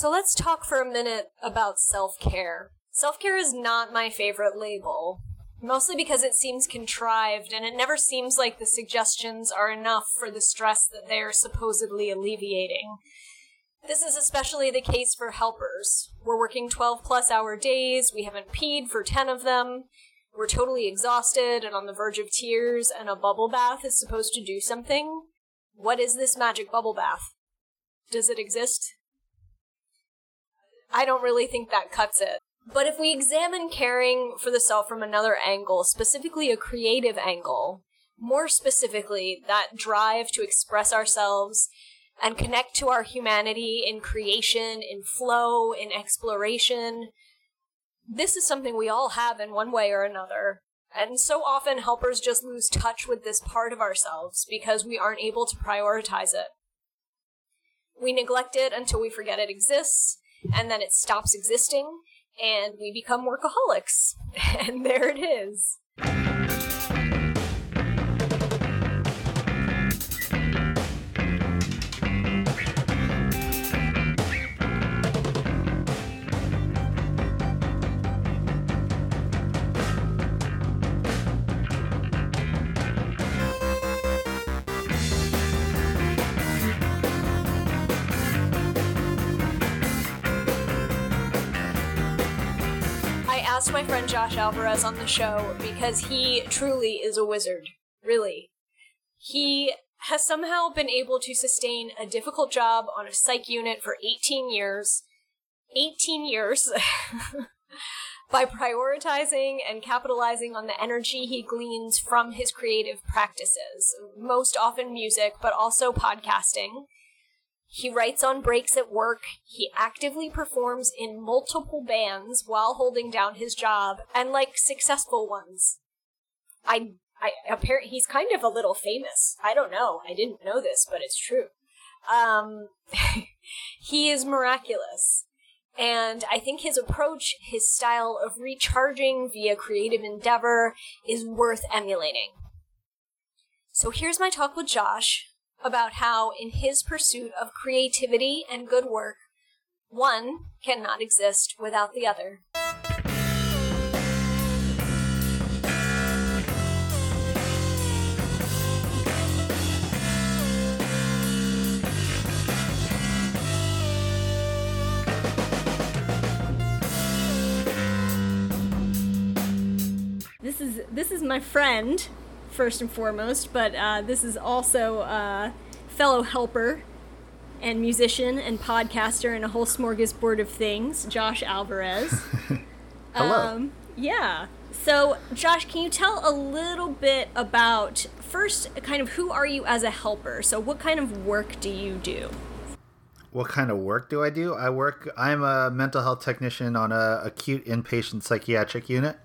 So let's talk for a minute about self care. Self care is not my favorite label, mostly because it seems contrived and it never seems like the suggestions are enough for the stress that they are supposedly alleviating. This is especially the case for helpers. We're working 12 plus hour days, we haven't peed for 10 of them, we're totally exhausted and on the verge of tears, and a bubble bath is supposed to do something. What is this magic bubble bath? Does it exist? I don't really think that cuts it. But if we examine caring for the self from another angle, specifically a creative angle, more specifically, that drive to express ourselves and connect to our humanity in creation, in flow, in exploration, this is something we all have in one way or another. And so often helpers just lose touch with this part of ourselves because we aren't able to prioritize it. We neglect it until we forget it exists, and then it stops existing, and we become workaholics. And there it is. Asked my friend Josh Alvarez on the show because he truly is a wizard. Really. He has somehow been able to sustain a difficult job on a psych unit for 18 years. 18 years. by prioritizing and capitalizing on the energy he gleans from his creative practices, most often music, but also podcasting. He writes on breaks at work. He actively performs in multiple bands while holding down his job, and like successful ones. I, I apparently he's kind of a little famous. I don't know. I didn't know this, but it's true. Um, he is miraculous. And I think his approach, his style of recharging via creative endeavor is worth emulating. So here's my talk with Josh about how, in his pursuit of creativity and good work, one cannot exist without the other. This is this is my friend first and foremost, but uh, this is also a fellow helper and musician and podcaster and a whole smorgasbord of things, Josh Alvarez. Hello. Um, yeah. So, Josh, can you tell a little bit about first, kind of who are you as a helper? So, what kind of work do you do? What kind of work do I do? I work. I'm a mental health technician on a acute inpatient psychiatric unit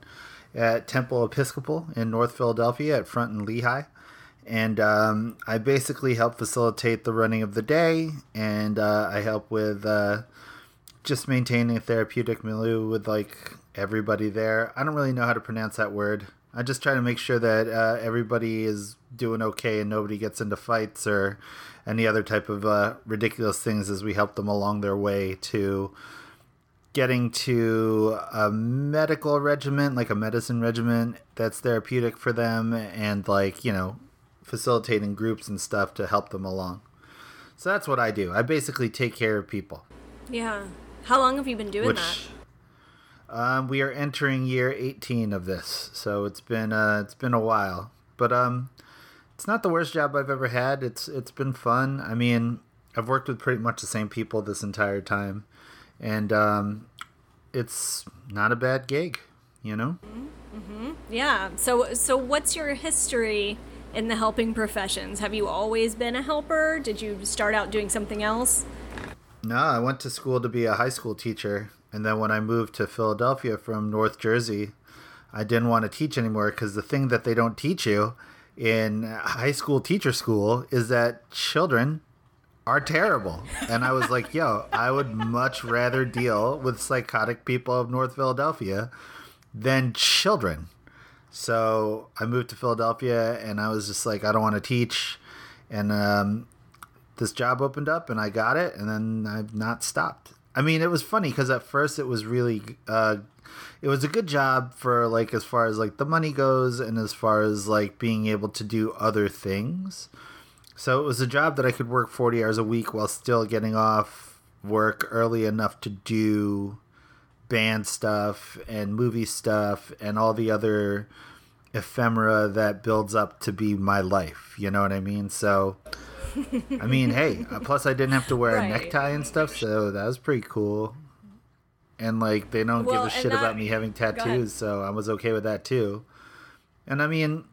at Temple Episcopal in North Philadelphia at Front and Lehigh. And um, I basically help facilitate the running of the day, and uh, I help with uh, just maintaining a therapeutic milieu with like everybody there. I don't really know how to pronounce that word. I just try to make sure that uh, everybody is doing okay and nobody gets into fights or any other type of uh, ridiculous things as we help them along their way to getting to a medical regimen, like a medicine regimen that's therapeutic for them, and like, you know, facilitating groups and stuff to help them along. So that's what I do. I basically take care of people. Yeah. How long have you been doing Which, that? Um, we are entering year 18 of this, so it's been uh, it's been a while. But um, it's not the worst job I've ever had. It's it's been fun. I mean, I've worked with pretty much the same people this entire time and um, it's not a bad gig, you know. Mm-hmm. Yeah. So, so what's your history in the helping professions? Have you always been a helper? Did you start out doing something else? No, I went to school to be a high school teacher, and then when I moved to Philadelphia from North Jersey, I didn't want to teach anymore because the thing that they don't teach you in high school teacher school is that children are terrible. And I was like, yo, I would much rather deal with psychotic people of North Philadelphia than children. So I moved to Philadelphia and I was just like, I don't want to teach. And um, this job opened up and I got it and then I've not stopped. I mean, it was funny because at first it was really, uh, it was a good job for like as far as like the money goes and as far as like being able to do other things. So it was a job that I could work 40 hours a week while still getting off work early enough to do band stuff and movie stuff and all the other ephemera that builds up to be my life. You know what I mean? So, I mean, hey, uh, plus I didn't have to wear Right. a necktie and stuff, so that was pretty cool. And like, they don't Well, give a shit that- about me having tattoos, so I was okay with that too. And I mean,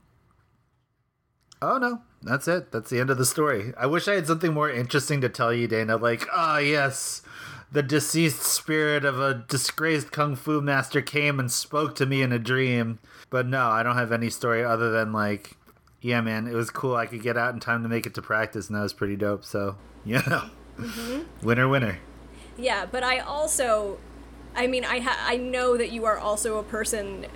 oh no, that's it. That's the end of the story. I wish I had something more interesting to tell you, Dana. Like, ah, yes, the deceased spirit of a disgraced kung fu master came and spoke to me in a dream. But no, I don't have any story other than like, yeah, man, it was cool. I could get out in time to make it to practice, and that was pretty dope. So, you know, winner, winner. Yeah, but I also, I mean, I ha- I know that you are also a person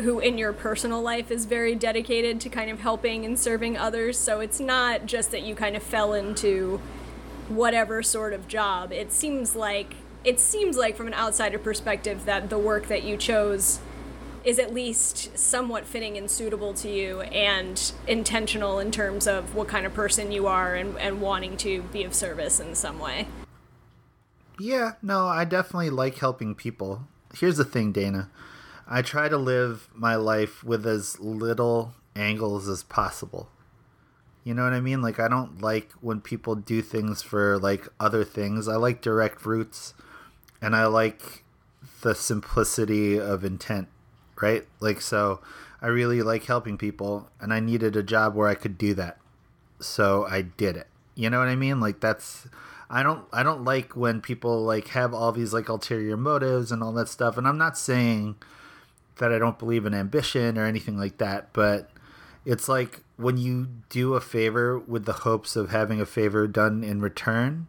who, in your personal life, is very dedicated to kind of helping and serving others. So it's not just that you kind of fell into whatever sort of job. It seems like it seems like from an outsider perspective that the work that you chose is at least somewhat fitting and suitable to you and intentional in terms of what kind of person you are and, and wanting to be of service in some way. Yeah, no, I definitely like helping people. Here's the thing, Dana. I try to live my life with as little angles as possible. You know what I mean? Like I don't like when people do things for like other things. I like direct routes and I like the simplicity of intent, right? Like so I really like helping people and I needed a job where I could do that. So I did it. You know what I mean? Like that's I don't I don't like when people like have all these like ulterior motives and all that stuff. And I'm not saying that I don't believe in ambition or anything like that, but it's like when you do a favor with the hopes of having a favor done in return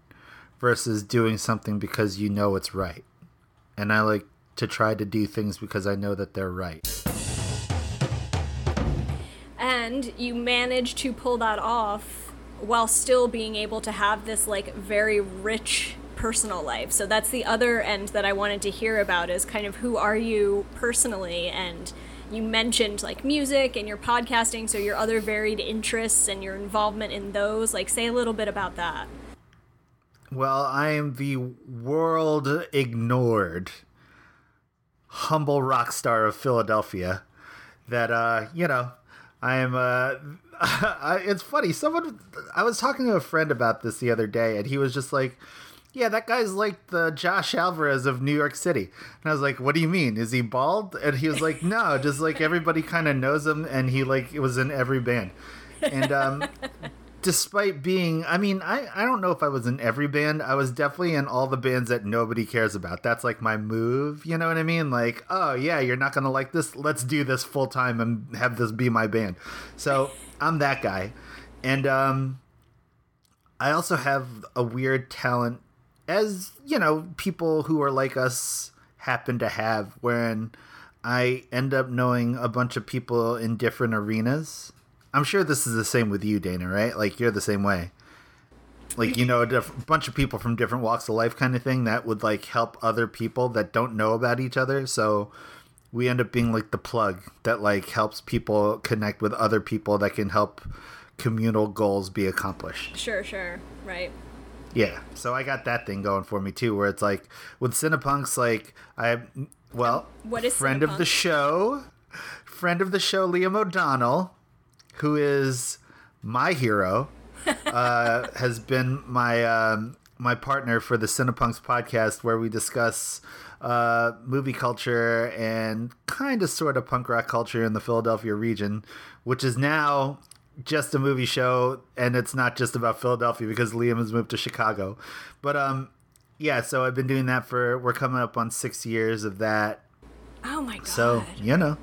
versus doing something because you know it's right. And I like to try to do things because I know that they're right. and you manage to pull that off while still being able to have this like very rich personal life so that's the other end that i wanted to hear about is kind of who are you personally and you mentioned like music and your podcasting so your other varied interests and your involvement in those like say a little bit about that Well, I am the world ignored humble rock star of Philadelphia. That uh, you know, I am. Uh, it's funny. Someone I was talking to a friend about this the other day, and he was just like, "Yeah, that guy's like the Josh Alvarez of New York City." And I was like, "What do you mean? Is he bald?" And he was like, "No, just like everybody kind of knows him, and he like was in every band." And um, despite being i mean I, I don't know if i was in every band i was definitely in all the bands that nobody cares about that's like my move you know what i mean like oh yeah you're not gonna like this let's do this full time and have this be my band so i'm that guy and um i also have a weird talent as you know people who are like us happen to have when i end up knowing a bunch of people in different arenas I'm sure this is the same with you, Dana, right? Like you're the same way. Like you know, a diff- bunch of people from different walks of life, kind of thing, that would like help other people that don't know about each other. So we end up being like the plug that like helps people connect with other people that can help communal goals be accomplished. sure sure right Yeah. So I got that thing going for me too, where it's like with Cinepunks, like I, well, What is friend of the show, friend of the show, Liam O'Donnell, who is my hero, uh, has been my um, my partner for the Cinepunks podcast, where we discuss uh, movie culture and kind of sort of punk rock culture in the Philadelphia region, which is now just a movie show, and it's not just about Philadelphia because Liam has moved to Chicago. But um, yeah, so I've been doing that for we're coming up on six years of that. oh my god So you know,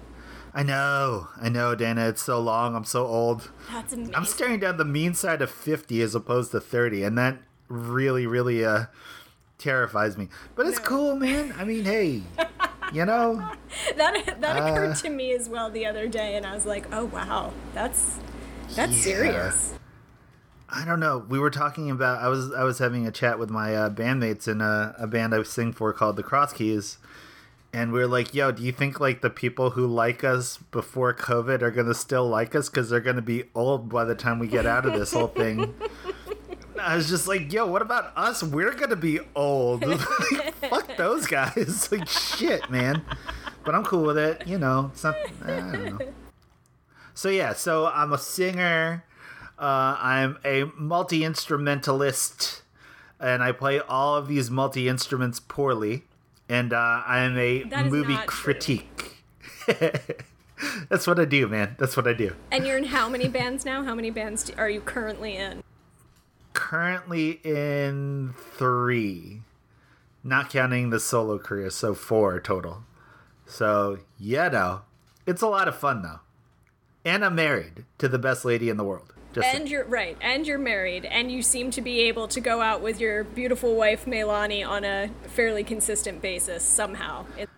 I know, I know, Dana. It's so long. I'm so old. that's amazing I'm staring down the mean side of 50 as opposed to 30, and that really, really uh, terrifies me. But it's No. cool, man. I mean, hey, you know, that that occurred Uh, to me as well the other day and i was like oh wow that's that's Yeah. serious I don't know. We were talking about. I was I was having a chat with my uh, bandmates in a, a band I sing for called the Cross Keys, and we are like, "Yo, do you think like the people who like us before COVID are gonna still like us because they're gonna be old by the time we get out of this whole thing?" I was just like, "Yo, what about us? We're gonna be old. Fuck those guys. like shit, man." But I'm cool with it. You know, it's not. I don't know. So yeah, so I'm a singer. Uh, I'm a multi instrumentalist, and I play all of these multi instruments poorly. And uh, I am a movie critique. That's what I do, man. That's what I do. And you're in how many bands now? How many bands are you currently in? Currently in three, not counting the solo career, so four total. So yeah, no, it's a lot of fun though. And I'm married to the best lady in the world. Just and you're right, and you're married, and you seem to be able to go out with your beautiful wife Melani on a fairly consistent basis somehow. It-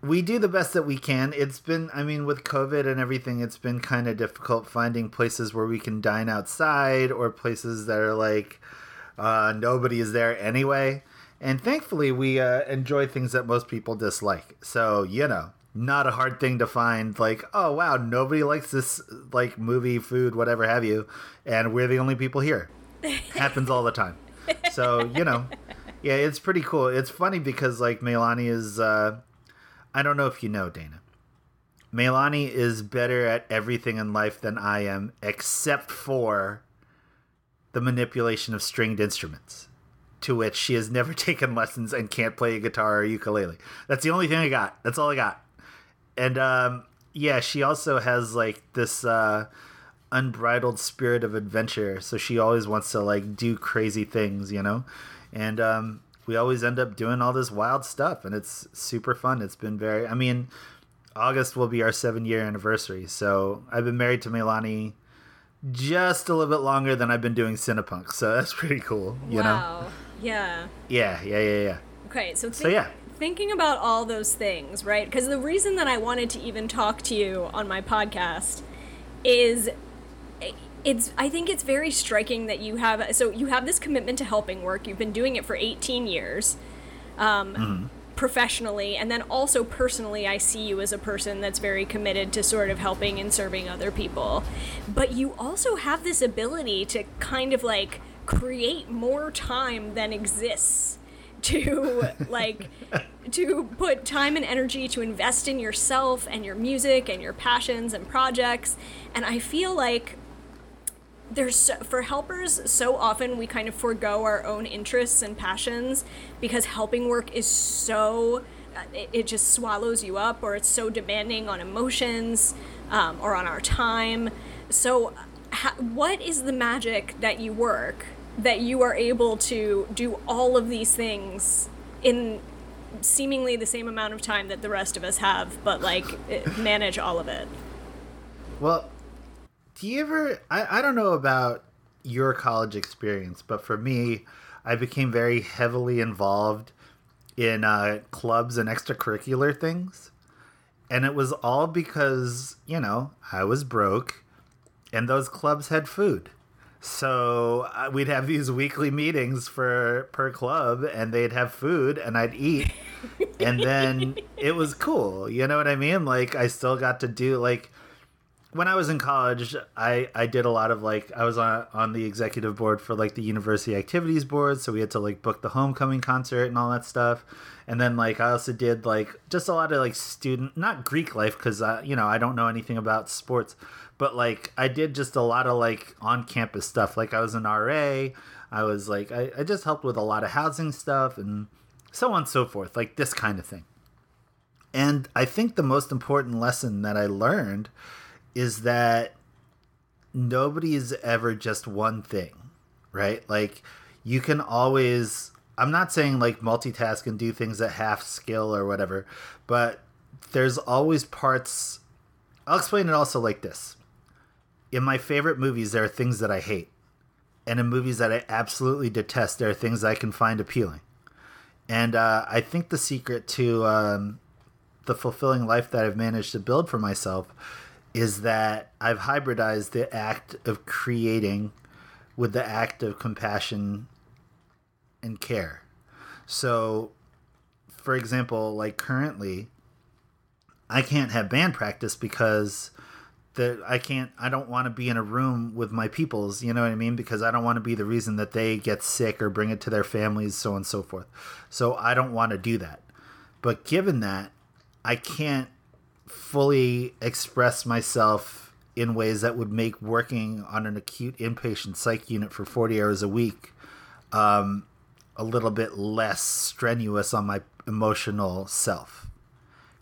we do the best that we can. It's been, I mean, with COVID and everything, it's been kind of difficult finding places where we can dine outside or places that are like uh, nobody is there anyway. And thankfully, we uh, enjoy things that most people dislike. So, you know, not a hard thing to find like oh wow nobody likes this like movie food whatever have you and we're the only people here. Happens all the time. So you know yeah it's pretty cool. It's funny because like Melani is uh I don't know if you know Dana. Melani is better at everything in life than I am except for the manipulation of stringed instruments to which she has never taken lessons and can't play a guitar or ukulele. That's the only thing I got. That's all I got and um, yeah, she also has like this uh, unbridled spirit of adventure. So she always wants to like do crazy things, you know, and um, we always end up doing all this wild stuff, and it's super fun. It's been very. I mean, August will be our seven year anniversary, so I've been married to Melani just a little bit longer than I've been doing Cinepunk, so that's pretty cool. You wow. know? Yeah. Yeah, yeah, yeah, yeah. Okay, so so yeah thinking about all those things, right? Because the reason that I wanted to even talk to you on my podcast is it's I think it's very striking that you have so you have this commitment to helping work. You've been doing it for 18 years. Um, mm-hmm. professionally and then also personally I see you as a person that's very committed to sort of helping and serving other people. But you also have this ability to kind of like create more time than exists to like to put time and energy to invest in yourself and your music and your passions and projects. And i feel like there's for helpers so often we kind of forego our own interests and passions because helping work is so uh, it, it just swallows you up or it's so demanding on emotions um, or on our time. So ha- what is the magic that you work that you are able to do all of these things in seemingly the same amount of time that the rest of us have, but like manage all of it. Well, do you ever? I, I don't know about your college experience, but for me, I became very heavily involved in uh, clubs and extracurricular things. And it was all because, you know, I was broke and those clubs had food. So uh, we'd have these weekly meetings for per club, and they'd have food, and I'd eat, and then it was cool. You know what I mean? Like I still got to do like when I was in college, I I did a lot of like I was on on the executive board for like the university activities board, so we had to like book the homecoming concert and all that stuff. And then like I also did like just a lot of like student not Greek life because I you know I don't know anything about sports but like I did just a lot of like on campus stuff. Like I was an RA. I was like I, I just helped with a lot of housing stuff and so on and so forth. Like this kind of thing. And I think the most important lesson that I learned is that nobody is ever just one thing, right? Like you can always I'm not saying like multitask and do things at half skill or whatever, but there's always parts I'll explain it also like this in my favorite movies, there are things that I hate. And in movies that I absolutely detest, there are things I can find appealing. And uh, I think the secret to um, the fulfilling life that I've managed to build for myself is that I've hybridized the act of creating with the act of compassion and care. So, for example, like currently, I can't have band practice because that I can't I don't want to be in a room with my peoples, you know what I mean? Because I don't want to be the reason that they get sick or bring it to their families, so on and so forth. So I don't want to do that. But given that, I can't fully express myself in ways that would make working on an acute inpatient psych unit for 40 hours a week um, a little bit less strenuous on my emotional self.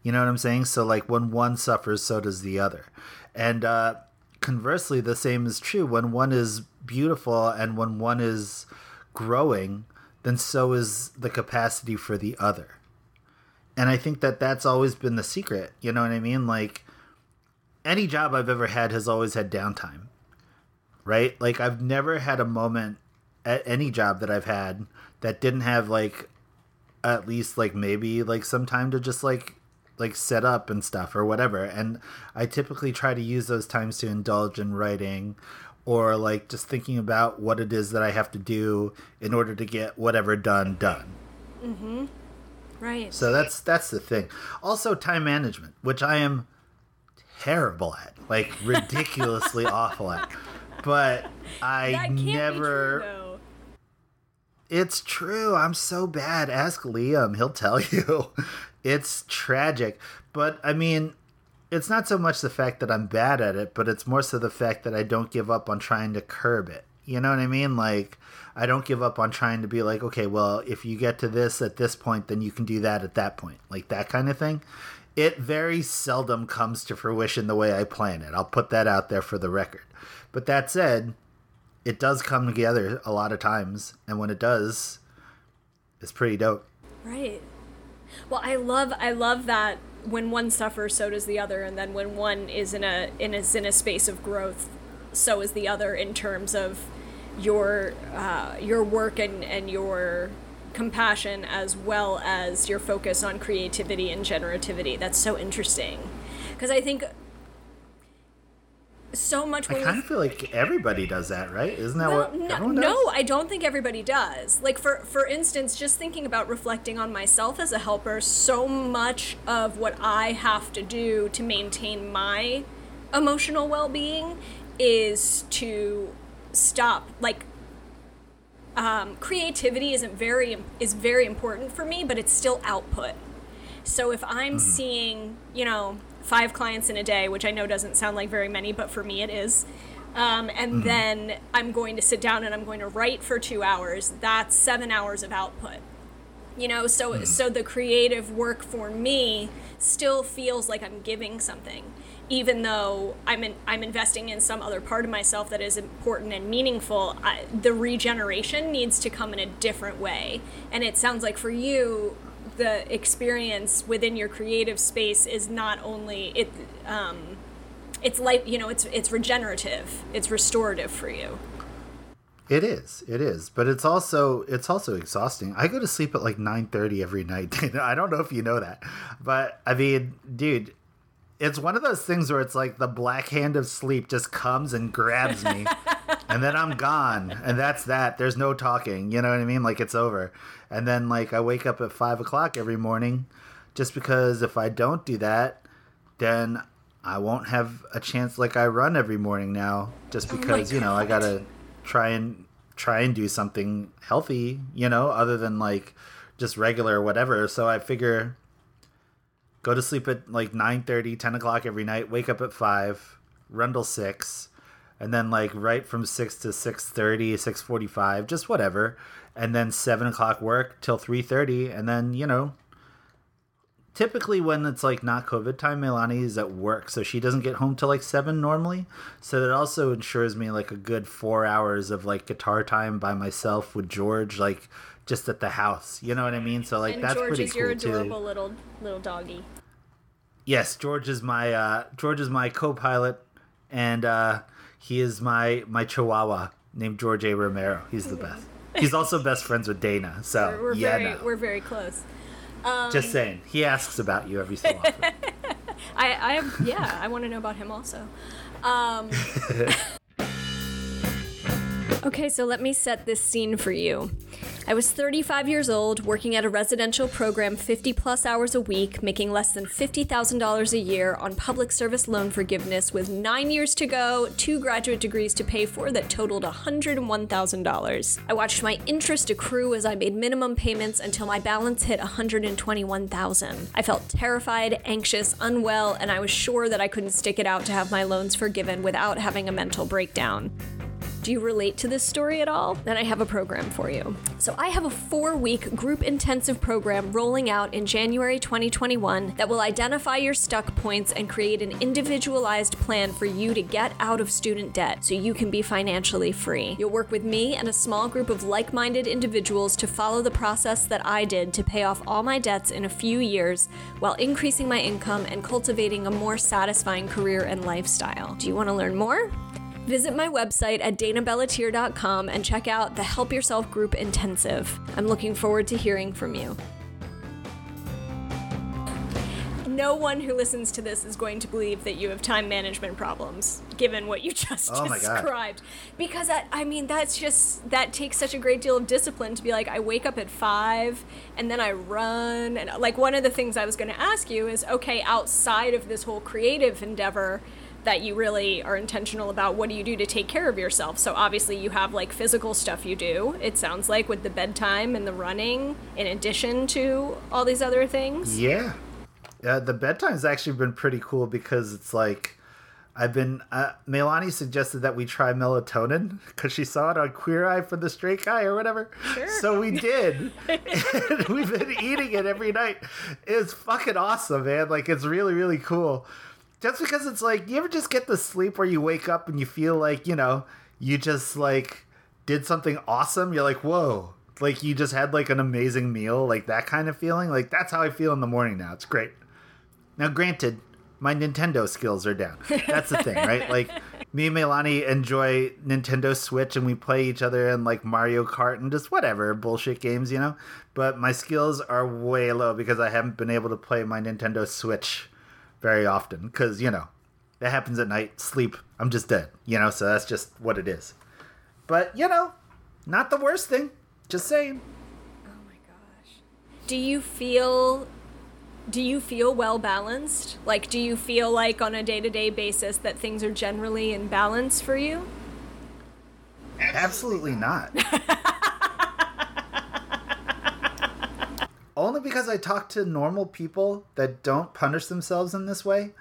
You know what I'm saying? So, like, when one suffers, so does the other. And uh, conversely, the same is true. When one is beautiful and when one is growing, then so is the capacity for the other. And I think that that's always been the secret. You know what I mean? Like, any job I've ever had has always had downtime, right? Like, I've never had a moment at any job that I've had that didn't have, like, at least, like, maybe, like, some time to just, like, like set up and stuff or whatever. And i typically try to use those times to indulge in writing or like just thinking about what it is that i have to do in order to get whatever done done. Mm-hmm. Right. So that's that's the thing. Also time management which i am terrible at like ridiculously awful at. But i never true, it's true. I'm so bad. Ask liam. He'll tell you it's tragic. But I mean, it's not so much the fact that I'm bad at it, but it's more so the fact that I don't give up on trying to curb it. You know what I mean? Like, I don't give up on trying to be like, okay, well, if you get to this at this point, then you can do that at that point. Like, that kind of thing. It very seldom comes to fruition the way I plan it. I'll put that out there for the record. But that said, it does come together a lot of times. And when it does, it's pretty dope. Right. Well, I love I love that when one suffers, so does the other, and then when one is in a in a in a space of growth, so is the other in terms of your uh, your work and and your compassion as well as your focus on creativity and generativity. That's so interesting because I think so much. I kind of feel like everybody does that, right? Isn't that well, what no, everyone does? No, I don't think everybody does. Like for for instance, just thinking about reflecting on myself as a helper, so much of what I have to do to maintain my emotional well-being is to stop like um, creativity isn't very is very important for me, but it's still output. So if I'm mm-hmm. seeing, you know, five clients in a day, which I know doesn't sound like very many, but for me it is. Um, and mm-hmm. then I'm going to sit down and I'm going to write for two hours. That's seven hours of output. You know, so mm-hmm. so the creative work for me still feels like I'm giving something, even though I'm in, I'm investing in some other part of myself that is important and meaningful. I, the regeneration needs to come in a different way, and it sounds like for you, the experience within your creative space is not only it um, it's like you know it's it's regenerative it's restorative for you. It is it is but it's also it's also exhausting. I go to sleep at like 9.30 every night i don't know if you know that but i mean dude it's one of those things where it's like the black hand of sleep just comes and grabs me and then i'm gone and that's that. There's no talking you know what i mean? Like it's over. And then like I wake up at five o'clock every morning, just because if I don't do that, then I won't have a chance like I run every morning now, just oh because oh you know I gotta try and try and do something healthy, you know, other than like just regular whatever. So I figure go to sleep at like 9 30, 10 o'clock every night, wake up at 5, run till 6, and then like right from 6 to 6.30, 6.45, just whatever and then seven o'clock work till three thirty, and then you know. Typically, when it's like not COVID time, Melani is at work, so she doesn't get home till like seven normally. So that also ensures me like a good four hours of like guitar time by myself with George, like just at the house. You know what I mean? So like and that's George pretty is cool your adorable too. little little doggy. Yes, George is my uh, George is my co-pilot, and uh, he is my my Chihuahua named George A. Romero. He's the best. He's also best friends with Dana, so we're, we're yeah, very no. we're very close. Um, Just saying, he asks about you every so often. I, I have, yeah, I want to know about him also. Um, Okay, so let me set this scene for you. I was 35 years old, working at a residential program 50 plus hours a week, making less than $50,000 a year on public service loan forgiveness with nine years to go, two graduate degrees to pay for that totaled $101,000. I watched my interest accrue as I made minimum payments until my balance hit 121,000. I felt terrified, anxious, unwell, and I was sure that I couldn't stick it out to have my loans forgiven without having a mental breakdown. Do you relate to this story at all? Then I have a program for you. So, I have a four week group intensive program rolling out in January 2021 that will identify your stuck points and create an individualized plan for you to get out of student debt so you can be financially free. You'll work with me and a small group of like minded individuals to follow the process that I did to pay off all my debts in a few years while increasing my income and cultivating a more satisfying career and lifestyle. Do you want to learn more? Visit my website at danabellatier.com and check out the Help Yourself Group Intensive. I'm looking forward to hearing from you. No one who listens to this is going to believe that you have time management problems, given what you just Oh described. Because that, I mean, that's just that takes such a great deal of discipline to be like, I wake up at five and then I run, and like one of the things I was going to ask you is, okay, outside of this whole creative endeavor, that you really are intentional about what do you do to take care of yourself. So obviously you have like physical stuff you do. It sounds like with the bedtime and the running in addition to all these other things. Yeah. Uh, the bedtime's actually been pretty cool because it's like I've been. Uh, Melani suggested that we try melatonin because she saw it on Queer Eye for the Straight Guy or whatever. Sure. So we did. we've been eating it every night. It's fucking awesome, man. Like it's really, really cool. Just because it's like you ever just get the sleep where you wake up and you feel like you know you just like did something awesome. You're like, whoa. Like you just had like an amazing meal, like that kind of feeling. Like that's how I feel in the morning now. It's great. Now, granted, my Nintendo skills are down. That's the thing, right? Like, me and Melani enjoy Nintendo Switch and we play each other in like Mario Kart and just whatever bullshit games, you know? But my skills are way low because I haven't been able to play my Nintendo Switch very often because, you know, that happens at night, sleep, I'm just dead, you know? So that's just what it is. But, you know, not the worst thing. Just saying. Oh my gosh. Do you feel do you feel well balanced? Like do you feel like on a day-to-day basis that things are generally in balance for you? Absolutely not. Only because I talk to normal people that don't punish themselves in this way,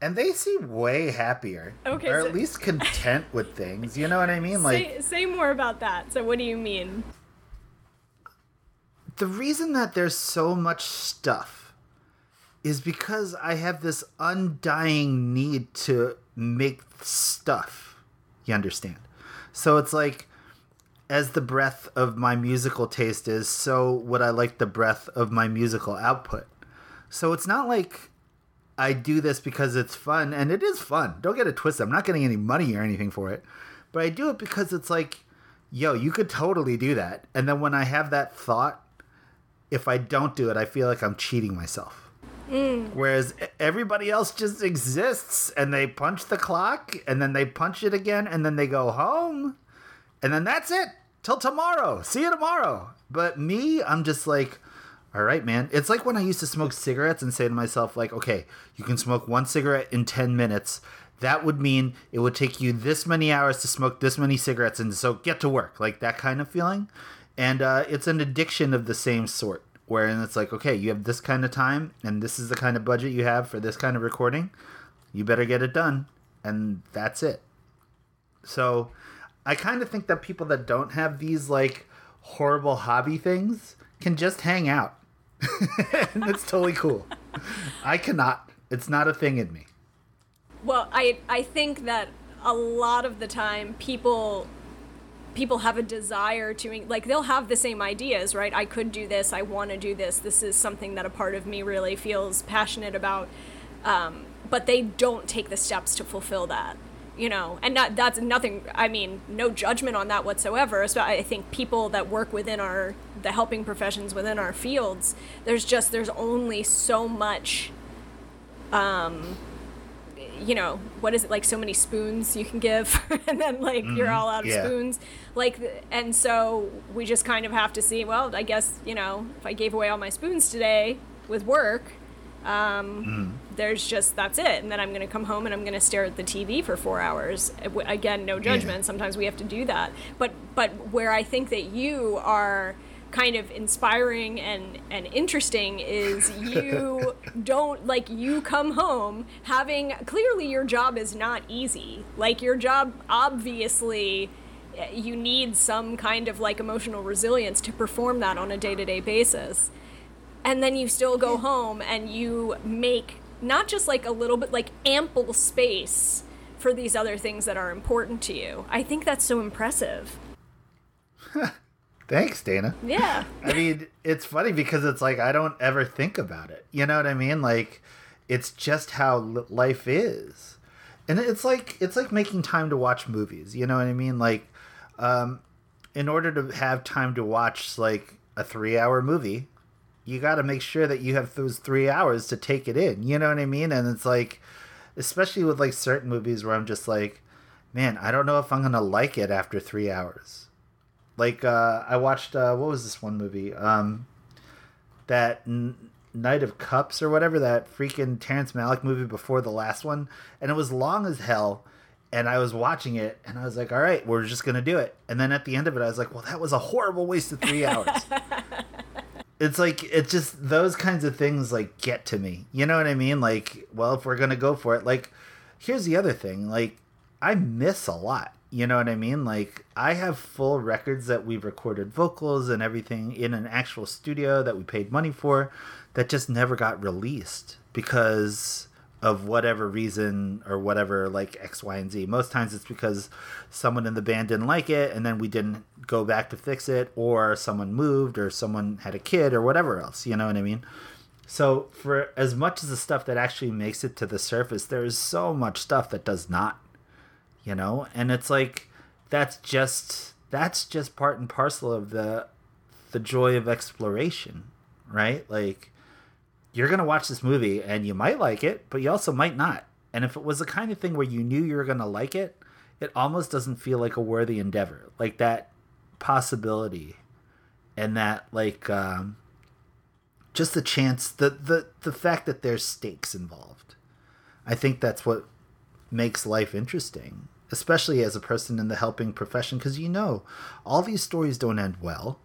and they seem way happier. Okay, Or so- at least content with things. You know what I mean? Like, say, say more about that. So what do you mean? the reason that there's so much stuff is because I have this undying need to make stuff. You understand? So it's like, as the breadth of my musical taste is, so would I like the breadth of my musical output. So it's not like I do this because it's fun, and it is fun. Don't get it twisted. I'm not getting any money or anything for it, but I do it because it's like, yo, you could totally do that. And then when I have that thought, if I don't do it, I feel like I'm cheating myself. Mm. Whereas e- everybody else just exists and they punch the clock and then they punch it again and then they go home and then that's it till tomorrow. See you tomorrow. But me, I'm just like, all right, man. It's like when I used to smoke cigarettes and say to myself, like, okay, you can smoke one cigarette in 10 minutes. That would mean it would take you this many hours to smoke this many cigarettes. And so get to work. Like that kind of feeling. And uh, it's an addiction of the same sort. Wherein it's like, okay, you have this kind of time and this is the kind of budget you have for this kind of recording. You better get it done. And that's it. So I kind of think that people that don't have these like horrible hobby things can just hang out. and it's totally cool. I cannot. It's not a thing in me. Well, I I think that a lot of the time people people have a desire to like they'll have the same ideas, right? I could do this. I want to do this. This is something that a part of me really feels passionate about. Um, but they don't take the steps to fulfill that. You know, and not, that's nothing. I mean, no judgment on that whatsoever. So I think people that work within our the helping professions within our fields, there's just there's only so much um you know, what is it like? So many spoons you can give, and then like you're all out of Yeah. spoons. Like, and so we just kind of have to see. Well, I guess you know, if I gave away all my spoons today with work, um, there's just that's it. And then I'm gonna come home and I'm gonna stare at the TV for four hours. Uh, Again, no judgment. Sometimes we have to do that. But but where I think that you are kind of inspiring and and interesting is you don't like you come home having clearly your job is not easy like your job obviously eh, you need some kind of like emotional resilience to perform that on a day-to-day basis and then you still go home and you make not just like a little bit like ample space for these other things that are important to you i think that's so impressive Thanks, Dana. yeah I mean, it's funny because it's like I don't ever think about it. You know what I mean? Like, it's just how li- life is, and it's like it's like making time to watch movies. You know what I mean? Like, um, in order to have time to watch like a three-hour movie, you got to make sure that you have those three hours to take it in. You know what I mean? And it's like, especially with like certain movies where I'm just like, man, I don't know if I'm gonna like it after three hours like uh i watched uh what was this one movie um that N- Knight of Cups or whatever that freaking terrence malick movie before the last one and it was long as hell and i was watching it and i was like all right we're just gonna do it and then at the end of it i was like well that was a horrible waste of three hours it's like it's just those kinds of things like get to me. You know what i mean? Like well if we're gonna go for it like here's the other thing like i miss a lot. You know what i mean? Like i have full records that we've recorded vocals and everything in an actual studio that we paid money for that just never got released because of whatever reason or whatever like x y and z. Most times it's because someone in the band didn't like it and then we didn't go back to fix it or someone moved or someone had a kid or whatever else you know what i mean so for as much as the stuff that actually makes it to the surface there is so much stuff that does not you know and it's like that's just that's just part and parcel of the the joy of exploration right like you're going to watch this movie and you might like it, but you also might not. And if it was the kind of thing where you knew you were going to like it, it almost doesn't feel like a worthy endeavor. Like that possibility and that like um just the chance the the the fact that there's stakes involved. I think that's what makes life interesting, especially as a person in the helping profession because you know all these stories don't end well.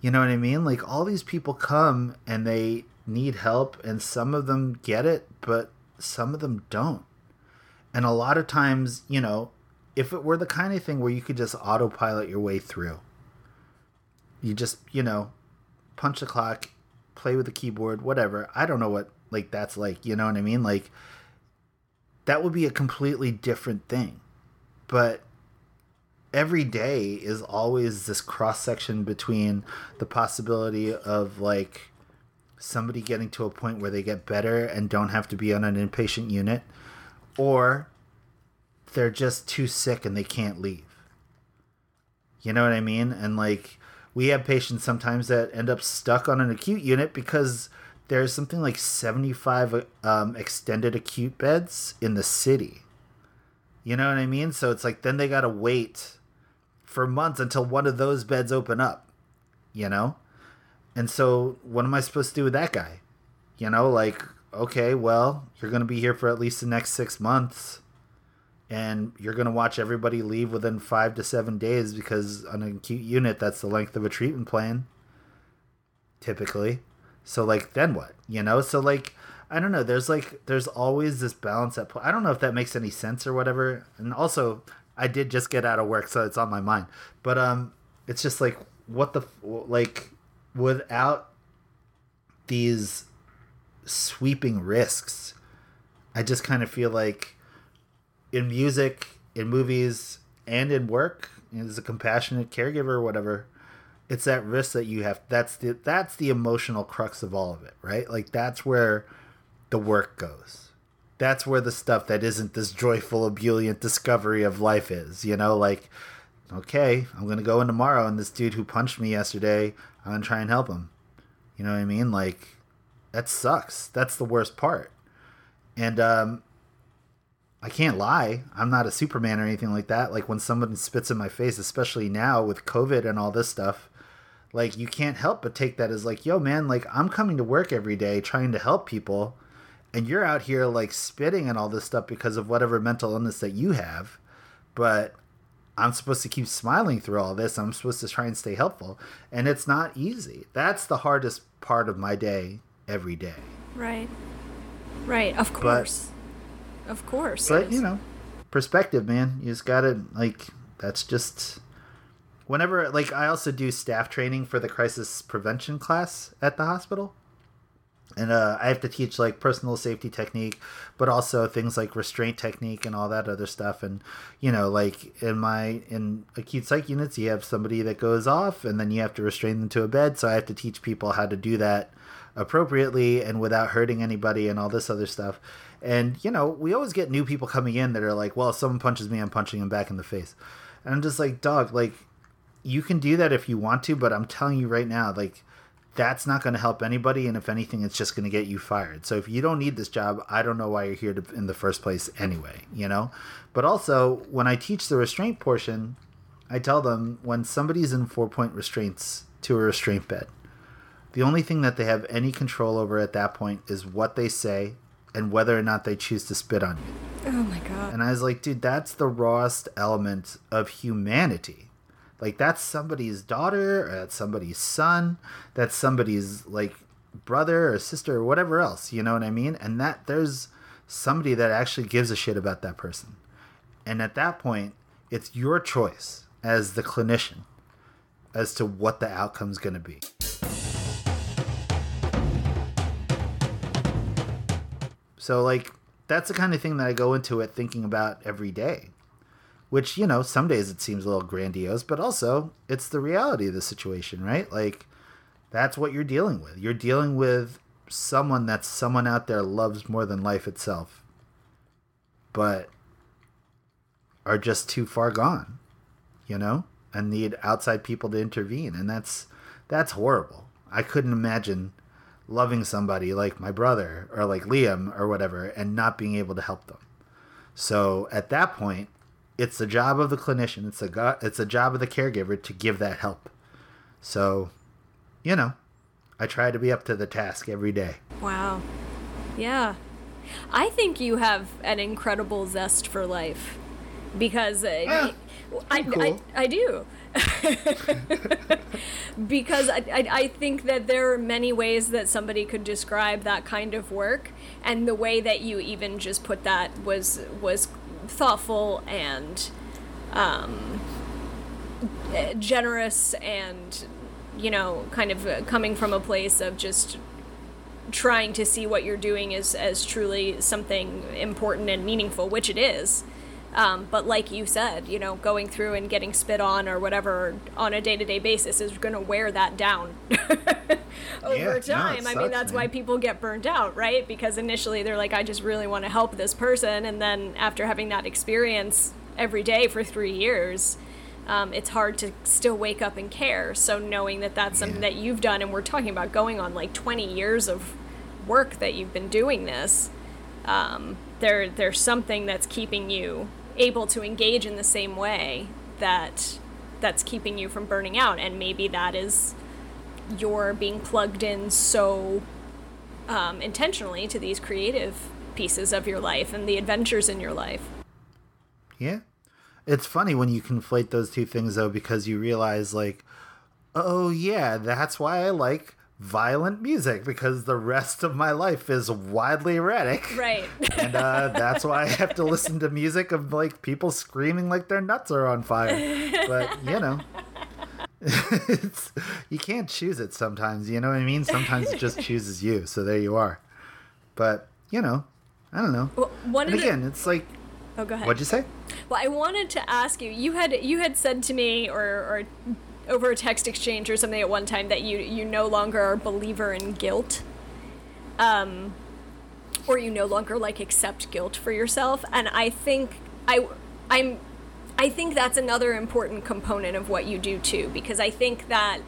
You know what I mean? Like all these people come and they need help and some of them get it, but some of them don't. And a lot of times, you know, if it were the kind of thing where you could just autopilot your way through. You just, you know, punch the clock, play with the keyboard, whatever. I don't know what like that's like, you know what I mean? Like that would be a completely different thing. But every day is always this cross section between the possibility of like somebody getting to a point where they get better and don't have to be on an inpatient unit or they're just too sick and they can't leave. You know what I mean? And like we have patients sometimes that end up stuck on an acute unit because there's something like 75 um, extended acute beds in the city. You know what I mean? So it's like then they got to wait for months until one of those beds open up, you know? And so what am I supposed to do with that guy? You know, like, okay, well, you're going to be here for at least the next six months. And you're going to watch everybody leave within five to seven days because on an acute unit, that's the length of a treatment plan, typically. So, like, then what? You know? So, like, I don't know. There's like, there's always this balance at play. I don't know if that makes any sense or whatever. And also, I did just get out of work, so it's on my mind. But um, it's just like what the like without these sweeping risks, I just kind of feel like in music, in movies, and in work, as a compassionate caregiver or whatever, it's that risk that you have. That's the that's the emotional crux of all of it, right? Like that's where the work goes. That's where the stuff that isn't this joyful ebullient discovery of life is you know? Like okay i'm gonna go in tomorrow and this dude who punched me yesterday i'm gonna try and help him. You know what i mean? Like that sucks. That's the worst part. And um I can't lie. I'm not a Superman or anything like that. Like when someone spits in my face, especially now with COVID and all this stuff, like you can't help but take that as like, yo, man, like I'm coming to work every day trying to help people, and you're out here like spitting and all this stuff because of whatever mental illness that you have. But I'm supposed to keep smiling through all this. I'm supposed to try and stay helpful. And it's not easy. That's the hardest part of my day every day. Right. Right. Of course. But, of course. But, you know, perspective, man. You just got to, like, that's just. Whenever, like, I also do staff training for the crisis prevention class at the hospital and uh, I have to teach like personal safety technique, but also things like restraint technique and all that other stuff. And you know, like in my in acute psych units, you have somebody that goes off, and then you have to restrain them to a bed. So I have to teach people how to do that appropriately and without hurting anybody and all this other stuff. And you know, we always get new people coming in that are like, "Well, if someone punches me, I'm punching him back in the face," and I'm just like, "Dog, like." You can do that if you want to, but I'm telling you right now, like that's not going to help anybody and if anything it's just going to get you fired so if you don't need this job i don't know why you're here to, in the first place anyway you know but also when i teach the restraint portion i tell them when somebody's in four point restraints to a restraint bed the only thing that they have any control over at that point is what they say and whether or not they choose to spit on you oh my god and i was like dude that's the rawest element of humanity like that's somebody's daughter, or that's somebody's son, that's somebody's like brother or sister or whatever else, you know what I mean? And that there's somebody that actually gives a shit about that person. And at that point, it's your choice as the clinician as to what the outcome's going to be. So like that's the kind of thing that I go into it thinking about every day which you know some days it seems a little grandiose but also it's the reality of the situation right? Like that's what you're dealing with. You're dealing with someone that someone out there loves more than life itself but are just too far gone you know and need outside people to intervene. And that's that's horrible. I couldn't imagine loving somebody like my brother or like liam or whatever and not being able to help them so at that point it's the job of the clinician. It's a go- it's a job of the caregiver to give that help. So, you know, I try to be up to the task every day. Wow. Yeah. I think you have an incredible zest for life because uh, ah, I, cool. I, I, do. because I, I, I, think that there are many ways that somebody could describe that kind of work and the way that you even just put that was was thoughtful and um, generous and you know kind of coming from a place of just trying to see what you're doing as as truly something important and meaningful which it is um, but like you said, you know, going through and getting spit on or whatever on a day to day basis is going to wear that down over yeah, time. No, I mean, that's man. why people get burned out, right? Because initially they're like, I just really want to help this person. And then after having that experience every day for three years, um, it's hard to still wake up and care. So knowing that that's yeah. something that you've done, and we're talking about going on like 20 years of work that you've been doing this. Um, there, there's something that's keeping you able to engage in the same way that that's keeping you from burning out. And maybe that is you're being plugged in so um, intentionally to these creative pieces of your life and the adventures in your life. Yeah. It's funny when you conflate those two things though because you realize like oh yeah that's why i like violent music because the rest of my life is wildly erratic. Right. and uh, that's why I have to listen to music of like people screaming like their nuts are on fire. But, you know. it's, you can't choose it sometimes, you know what I mean? Sometimes it just chooses you. So there you are. But, you know, I don't know. Well, and again, the... it's like Oh, go ahead. What'd you say? Well, I wanted to ask you. You had you had said to me, or or over a text exchange or something at one time that you you no longer are a believer in guilt um or you no longer like accept guilt for yourself and i think i i'm i think that's another important component of what you do too because i think that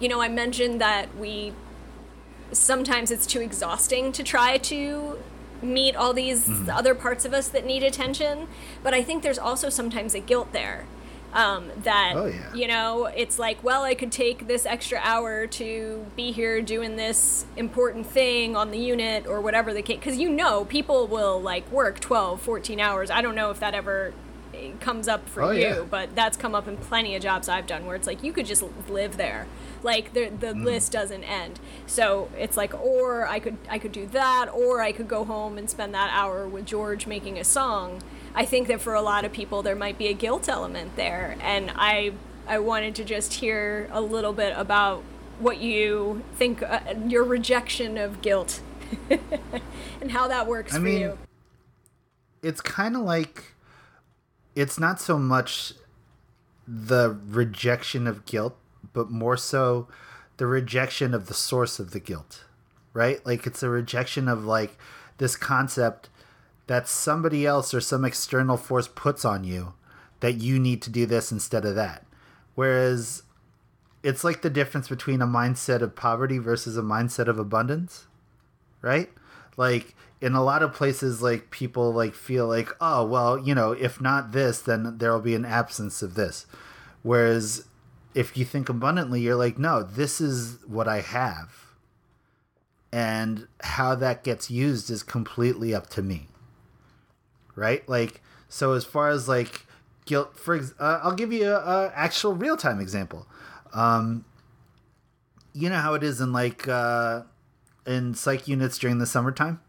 you know i mentioned that we sometimes it's too exhausting to try to meet all these mm-hmm. other parts of us that need attention. But I think there's also sometimes a guilt there. Um, that oh, yeah. you know it's like well i could take this extra hour to be here doing this important thing on the unit or whatever the case because you know people will like work 12 14 hours i don't know if that ever comes up for oh, you, yeah. but that's come up in plenty of jobs I've done where it's like you could just live there. Like the the mm. list doesn't end. So it's like or I could I could do that or I could go home and spend that hour with George making a song. I think that for a lot of people there might be a guilt element there and I I wanted to just hear a little bit about what you think uh, your rejection of guilt and how that works I for mean, you. It's kind of like it's not so much the rejection of guilt, but more so the rejection of the source of the guilt, right? Like it's a rejection of like this concept that somebody else or some external force puts on you that you need to do this instead of that. Whereas it's like the difference between a mindset of poverty versus a mindset of abundance, right? Like in a lot of places like people like feel like oh well you know if not this then there will be an absence of this whereas if you think abundantly you're like no this is what i have and how that gets used is completely up to me right like so as far as like guilt for uh, i'll give you a, actual real-time example um you know how it is in like uh in psych units during the summertime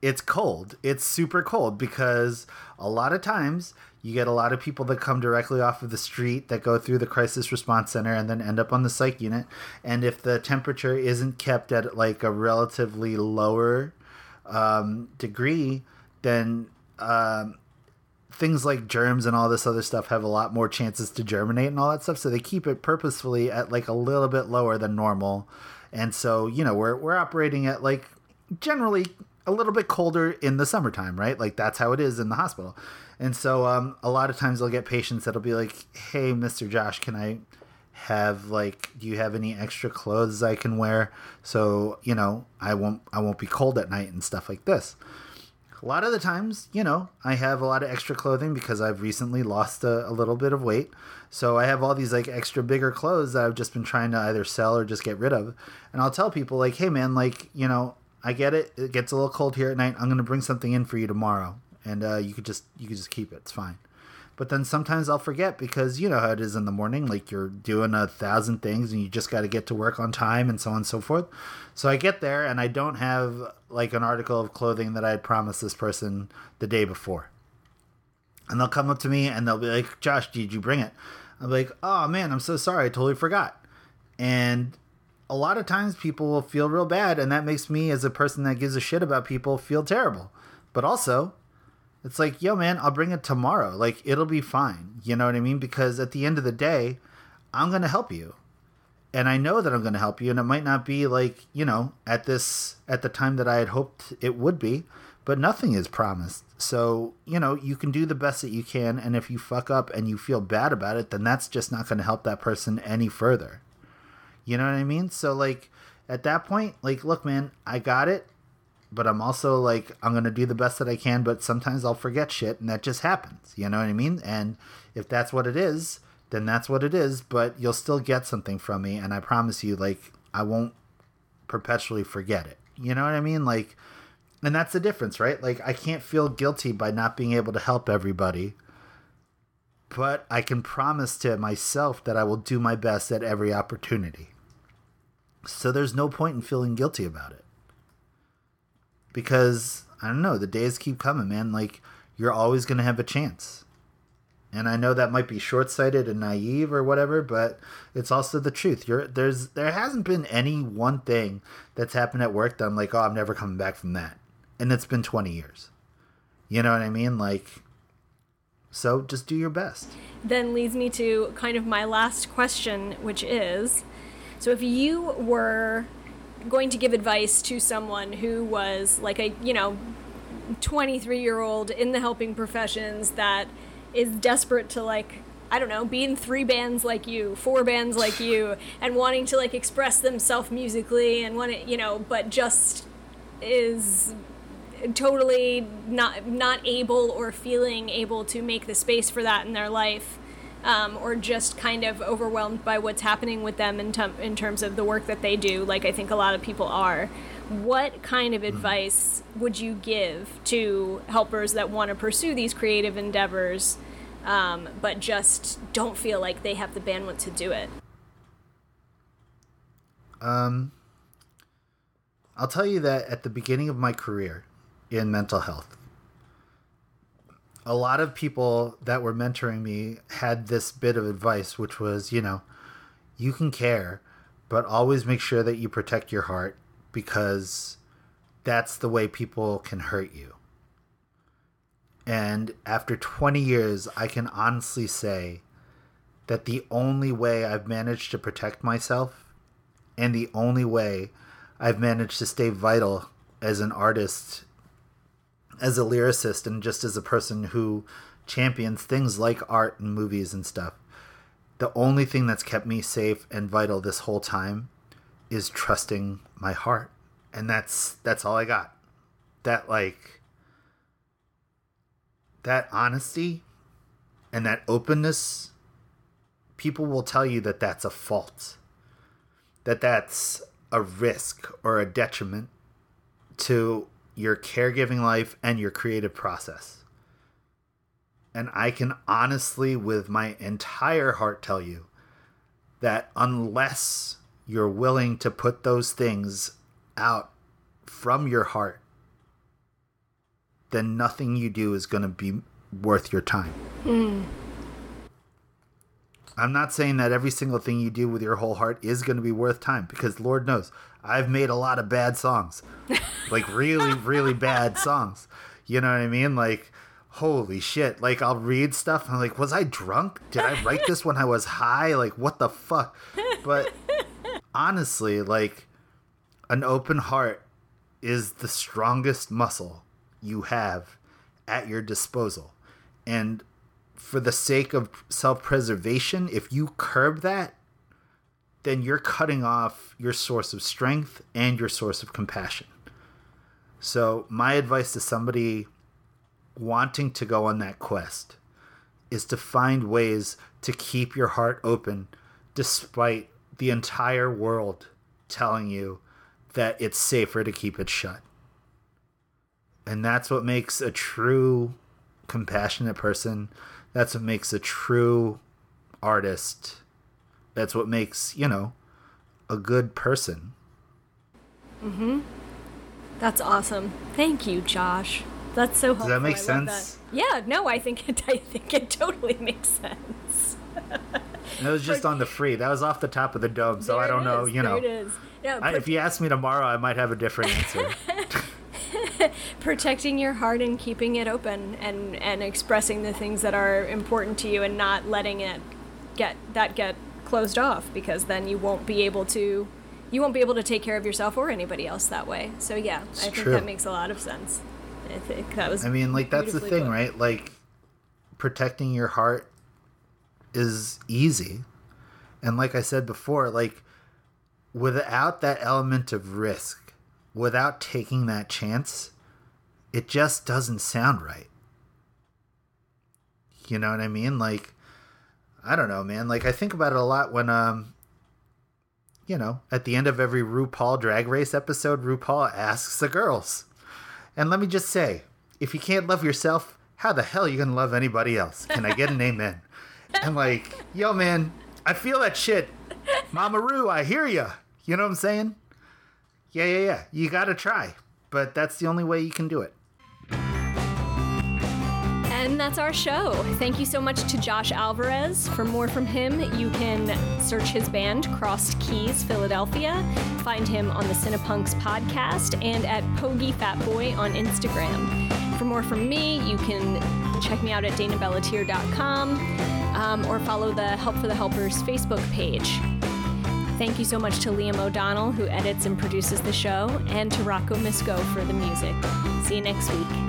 it's cold. It's super cold because a lot of times you get a lot of people that come directly off of the street that go through the crisis response center and then end up on the psych unit. And if the temperature isn't kept at like a relatively lower um, degree, then um, things like germs and all this other stuff have a lot more chances to germinate and all that stuff. So they keep it purposefully at like a little bit lower than normal. And so, you know, we're, we're operating at like generally a little bit colder in the summertime, right? Like that's how it is in the hospital. And so um, a lot of times they'll get patients that'll be like, "Hey, Mr. Josh, can I have like do you have any extra clothes I can wear so, you know, I won't I won't be cold at night and stuff like this." A lot of the times, you know, I have a lot of extra clothing because I've recently lost a, a little bit of weight. So I have all these like extra bigger clothes that I've just been trying to either sell or just get rid of. And I'll tell people like, "Hey man, like, you know, I get it. It gets a little cold here at night. I'm gonna bring something in for you tomorrow, and uh, you could just you could just keep it. It's fine. But then sometimes I'll forget because you know how it is in the morning. Like you're doing a thousand things and you just got to get to work on time and so on and so forth. So I get there and I don't have like an article of clothing that I had promised this person the day before. And they'll come up to me and they'll be like, "Josh, did you bring it?" I'm like, "Oh man, I'm so sorry. I totally forgot." And a lot of times people will feel real bad and that makes me as a person that gives a shit about people feel terrible but also it's like yo man i'll bring it tomorrow. Like it'll be fine. You know what i mean? Because at the end of the day i'm gonna help you. And i know that i'm gonna help you and it might not be like you know at this at the time that i had hoped it would be but nothing is promised. So you know you can do the best that you can and if you fuck up and you feel bad about it then that's just not going to help that person any further. You know what I mean? So like at that point, like look, man, I got it, but I'm also like I'm gonna do the best that I can. But sometimes I'll forget shit, and that just happens. You know what I mean? And if that's what it is, then that's what it is. But you'll still get something from me, and I promise you, like I won't perpetually forget it. You know what I mean? Like, and that's the difference, right? Like I can't feel guilty by not being able to help everybody but I can promise to myself that I will do my best at every opportunity. So there's no point in feeling guilty about it. Because, I don't know, the days keep coming, man. Like, you're always going to have a chance. And I know that might be short sighted and naive or whatever, but it's also the truth. You're, there's there hasn't been any one thing that's happened at work that I'm like, oh, I'm never coming back from that. And it's been 20 years. You know what I mean? Like, so just do your best. Then leads me to kind of my last question, which is so if you were going to give advice to someone who was like a, you know, 23 year old in the helping professions that is desperate to like I don't know, be in three bands like you, four bands like you, and wanting to like express themselves musically and want to, you know, but just is totally not not able or feeling able to make the space for that in their life um, or just kind of overwhelmed by what's happening with them in, in terms of the work that they do like i think a lot of people are what kind of advice would you give to helpers that want to pursue these creative endeavors um, but just don't feel like they have the bandwidth to do it? Um, I'll tell you that at the beginning of my career in mental health, a lot of people that were mentoring me had this bit of advice, which was, you know, you can care, but always make sure that you protect your heart because that's the way people can hurt you. And after 20 years, I can honestly say that the only way I've managed to protect myself and the only way I've managed to stay vital as an artist, as a lyricist, and just as a person who champions things like art and movies and stuff. The only thing that's kept me safe and vital this whole time is trusting my heart. And that's that's all I got. That like that honesty and that openness people will tell you that that's a fault that that's a risk or a detriment to your caregiving life and your creative process. And I can honestly, with my entire heart, tell you that unless you're willing to put those things out from your heart, then nothing you do is going to be worth your time. Hmm. I'm not saying that every single thing you do with your whole heart is going to be worth time because Lord knows I've made a lot of bad songs. like really really bad songs. You know what I mean? Like holy shit. Like I'll read stuff and I'm like was I drunk? Did I write this when I was high? Like what the fuck? But honestly, like an open heart is the strongest muscle you have at your disposal. And for the sake of self preservation, if you curb that, then you're cutting off your source of strength and your source of compassion. So, my advice to somebody wanting to go on that quest is to find ways to keep your heart open despite the entire world telling you that it's safer to keep it shut. And that's what makes a true compassionate person. That's what makes a true artist. That's what makes, you know, a good person. Mhm. That's awesome. Thank you, Josh. That's so helpful. Does that make I sense? that. Yeah, no, I think it I think it totally makes sense. It was just on the free. That was off the top of the dome, so I don't know, you know. It is. Yeah, I, if you ask me tomorrow, I might have a different answer. protecting your heart and keeping it open and and expressing the things that are important to you and not letting it get that get closed off because then you won't be able to you won't be able to take care of yourself or anybody else that way. So yeah, I think true. that makes a lot of sense. I think that was I mean, like that's the thing, right? Like protecting your heart is easy. And like I said before, like without that element of risk, without taking that chance, it just doesn't sound right. You know what I mean? Like I don't know, man. Like I think about it a lot when um you know, at the end of every RuPaul drag race episode, RuPaul asks the girls. And let me just say, if you can't love yourself, how the hell are you gonna love anybody else? Can I get an amen? And like, yo, man, I feel that shit. Mama Ru, I hear ya. You know what I'm saying? Yeah, yeah, yeah. You gotta try, but that's the only way you can do it. And that's our show. Thank you so much to Josh Alvarez. For more from him, you can search his band, Crossed Keys Philadelphia. Find him on the Cinepunks podcast and at Pogi Fatboi on Instagram. For more from me, you can check me out at danabellatier.com um, or follow the Help for the Helpers Facebook page. Thank you so much to Liam O'Donnell, who edits and produces the show, and to Rocco Misco for the music. See you next week.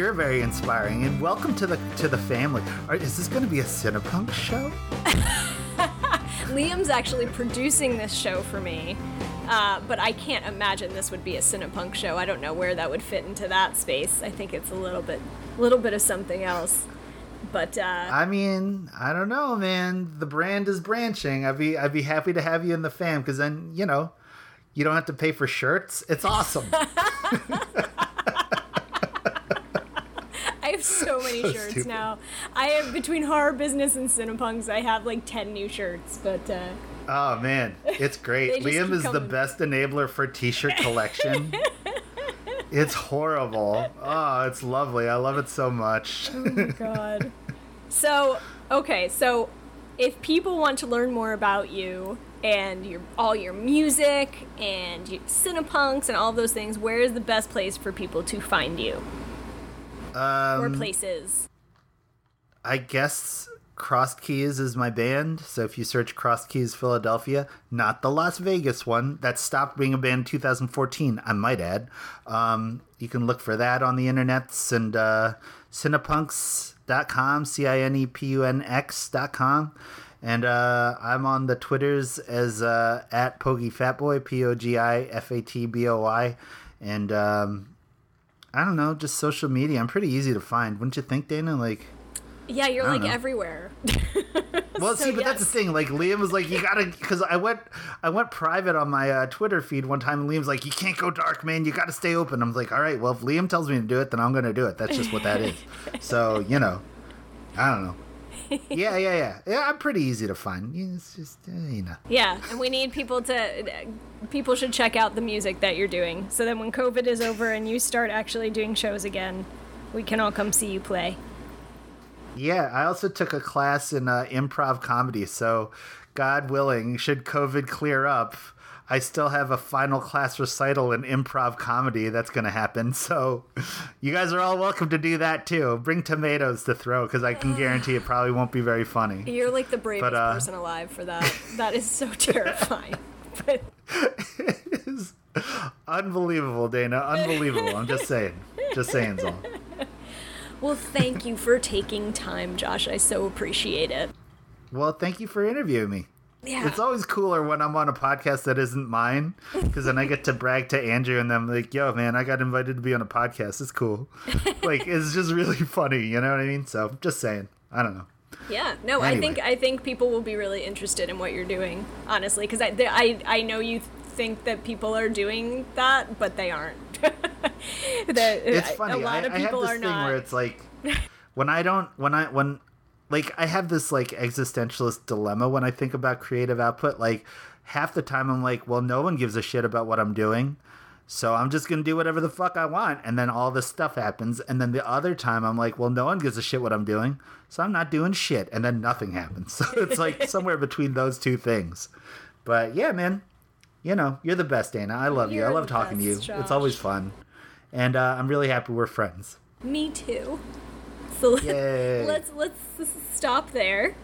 You're very inspiring, and welcome to the to the family. Are, is this going to be a Cinepunk show? Liam's actually producing this show for me, uh, but I can't imagine this would be a Cinepunk show. I don't know where that would fit into that space. I think it's a little bit, little bit of something else. But uh, I mean, I don't know, man. The brand is branching. I'd be I'd be happy to have you in the fam because then you know, you don't have to pay for shirts. It's awesome. Have so shirts stupid. now. I have between horror business and Cinepunks, I have like ten new shirts. But uh, oh man, it's great. Liam is the best enabler for t-shirt collection. it's horrible. Oh, it's lovely. I love it so much. Oh my god. So, okay, so if people want to learn more about you and your all your music and your Cinepunks and all those things, where is the best place for people to find you? Or Um, places? I guess Crossed Keys is my band. So if you search Crossed Keys Philadelphia, not the Las Vegas one that stopped being a band in 2014, I might add. Um, you can look for that on the internets and uh, cinepunks.com, C I N E P U N X.com. And uh, I'm on the Twitters as uh, at Pogi Fatboi, P O G I F A T B O I. And um, I don't know, just social media. I'm pretty easy to find, wouldn't you think, Dana? Like, Yeah, you're like know. everywhere. well, So, see, but that's the thing. Like Liam was like, you gotta, because I went, I went private on my uh, Twitter feed one time, and Liam's like, you can't go dark, man. You gotta stay open. I'm like, all right, well, if Liam tells me to do it, then I'm gonna do it. That's just what that is. so you know, I don't know. Yeah, yeah, yeah, yeah. I'm pretty easy to find. Yeah, It's just, uh, you know. Yeah, and we need people to. People should check out the music that you're doing, so then when COVID is over and you start actually doing shows again, we can all come see you play. Yeah, I also took a class in uh, improv comedy. So, God willing, should COVID clear up, I still have a final class recital in improv comedy that's going to happen. So, you guys are all welcome to do that too. Bring tomatoes to throw because I can guarantee it probably won't be very funny. You're like the bravest But, uh, person alive for that. That is so terrifying. But It's unbelievable, Dana. Unbelievable. I'm just saying. Just saying, all. well, thank you for taking time, Josh. I so appreciate it. Well, thank you for interviewing me. Yeah. It's always cooler when I'm on a podcast that isn't mine, because then I get to brag to Andrew and I'm like, "Yo, man, I got invited to be on a podcast. It's cool." like, it's just really funny. You know what I mean? So, just saying. I don't know. Yeah, no, I think I think people will be really interested in what you're doing, honestly, because I, I I know you think that people are doing that, but they aren't. that It's funny. A lot I, of I have people this are thing not. where it's like, when I don't, when I when, like, I have this like existentialist dilemma when I think about creative output. Like, half the time I'm like, well, no one gives a shit about what I'm doing. So I'm just gonna do whatever the fuck I want, and then all this stuff happens. And then the other time I'm like, well, no one gives a shit what I'm doing, so I'm not doing shit, and then nothing happens. So it's like somewhere between those two things. But yeah, man, you know, you're the best, Dana. I love you. I You're love talking to you. best, It's always fun, and uh, I'm really happy we're friends. Me too. So let's let's stop there